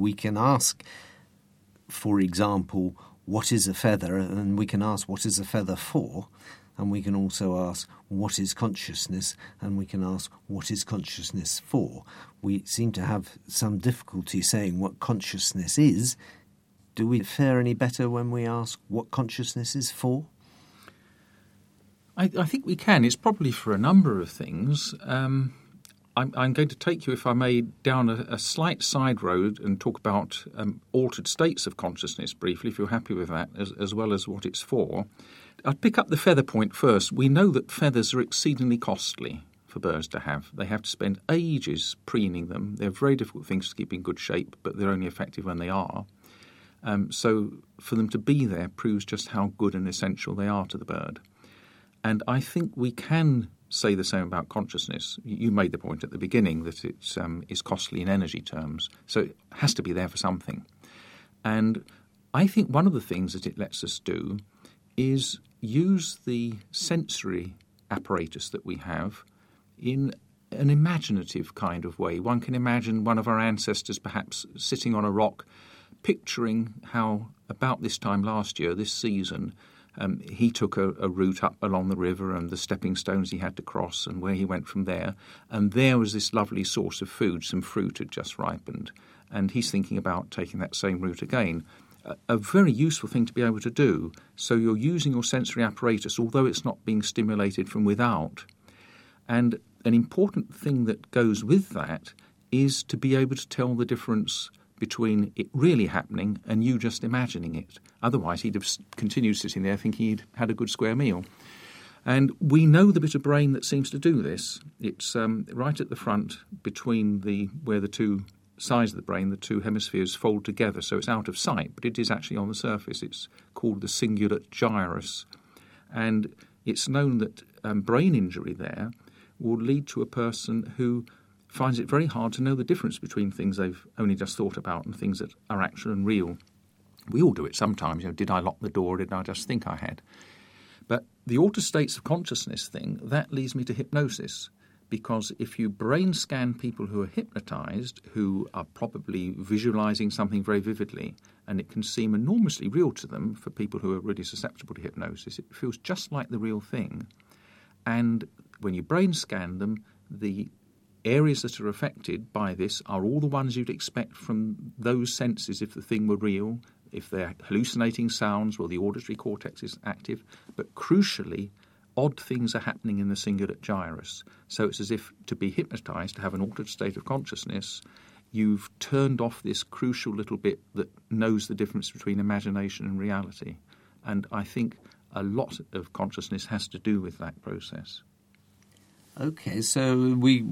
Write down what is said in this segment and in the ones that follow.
We can ask, for example, what is a feather, and we can ask, what is a feather for? And we can also ask, what is consciousness? And we can ask, what is consciousness for? We seem to have some difficulty saying what consciousness is. Do we fare any better when we ask what consciousness is for? I, I think we can. It's probably for a number of things. Um, I'm, I'm, going to take you, if I may, down a, a slight side road and talk about um, altered states of consciousness briefly, if you're happy with that, as, as well as what it's for. I'd pick up the feather point first. We know that feathers are exceedingly costly for birds to have. They have to spend ages preening them. They're very difficult things to keep in good shape, but they're only effective when they are. Um, so for them to be there proves just how good and essential they are to the bird. And I think we can say the same about consciousness. You made the point at the beginning that it's um, is costly in energy terms, so it has to be there for something. And I think one of the things that it lets us do is use the sensory apparatus that we have in an imaginative kind of way. One can imagine one of our ancestors perhaps sitting on a rock, picturing how about this time last year, this season, um, he took a, a, route up along the river and the stepping stones he had to cross and where he went from there. And there was this lovely source of food, some fruit had just ripened. And he's thinking about taking that same route again a very useful thing to be able to do. So you're using your sensory apparatus, although it's not being stimulated from without. And an important thing that goes with that is to be able to tell the difference between it really happening and you just imagining it. Otherwise, he'd have continued sitting there thinking he'd had a good square meal. And we know the bit of brain that seems to do this. It's um, right at the front between the where the two sides of the brain, the two hemispheres fold together, so it's out of sight, but it is actually on the surface. It's called the cingulate gyrus. And it's known that um, brain injury there will lead to a person who finds it very hard to know the difference between things they've only just thought about and things that are actual and real. We all do it sometimes. You know, did I lock the door? Or did I just think I had? But the altered states of consciousness thing that leads me to hypnosis because if you brain scan people who are hypnotized, who are probably visualizing something very vividly, and it can seem enormously real to them for people who are really susceptible to hypnosis, it feels just like the real thing. And when you brain scan them, the areas that are affected by this are all the ones you'd expect from those senses if the thing were real. If they're hallucinating sounds, well, the auditory cortex is active. But crucially, odd things are happening in the cingulate gyrus. So it's as if to be hypnotized, to have an altered state of consciousness, you've turned off this crucial little bit that knows the difference between imagination and reality. And I think a lot of consciousness has to do with that process. Okay, so we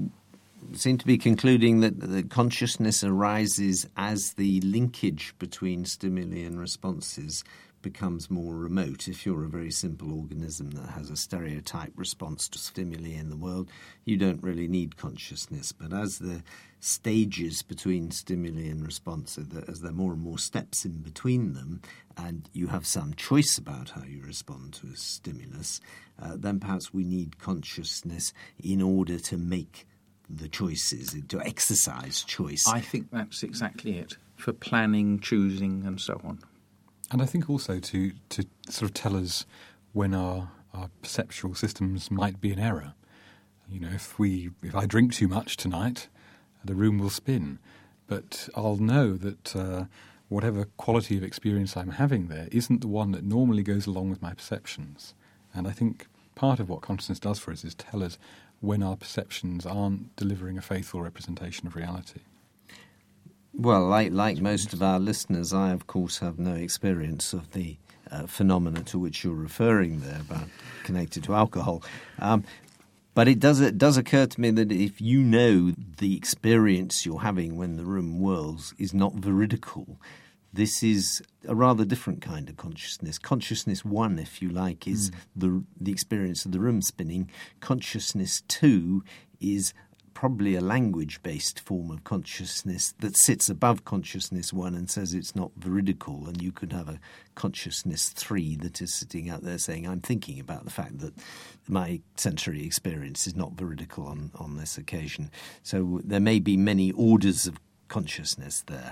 seem to be concluding that the consciousness arises as the linkage between stimuli and responses becomes more remote. If you're a very simple organism that has a stereotype response to stimuli in the world, you don't really need consciousness. But as the stages between stimuli and response, as there are more and more steps in between them, and you have some choice about how you respond to a stimulus, uh, then perhaps we need consciousness in order to make the choices, to exercise choice. I think that's exactly it for planning, choosing, and so on. And I think also to, to sort of tell us when our, our perceptual systems might be in error. You know, if we if I drink too much tonight, the room will spin. But I'll know that uh, whatever quality of experience I'm having there isn't the one that normally goes along with my perceptions. And I think part of what consciousness does for us is tell us when our perceptions aren't delivering a faithful representation of reality. Well, like, like most of our listeners, I, of course, have no experience of the uh, phenomena to which you're referring there, about connected to alcohol. Um, but it does it does occur to me that if you know the experience you're having when the room whirls is not veridical, this is a rather different kind of consciousness. Consciousness one, if you like, is mm. the the experience of the room spinning. Consciousness two is probably a language based form of consciousness that sits above consciousness one and says it's not veridical. And you could have a consciousness three that is sitting out there saying, I'm thinking about the fact that my sensory experience is not veridical on, on this occasion. So there may be many orders of consciousness there.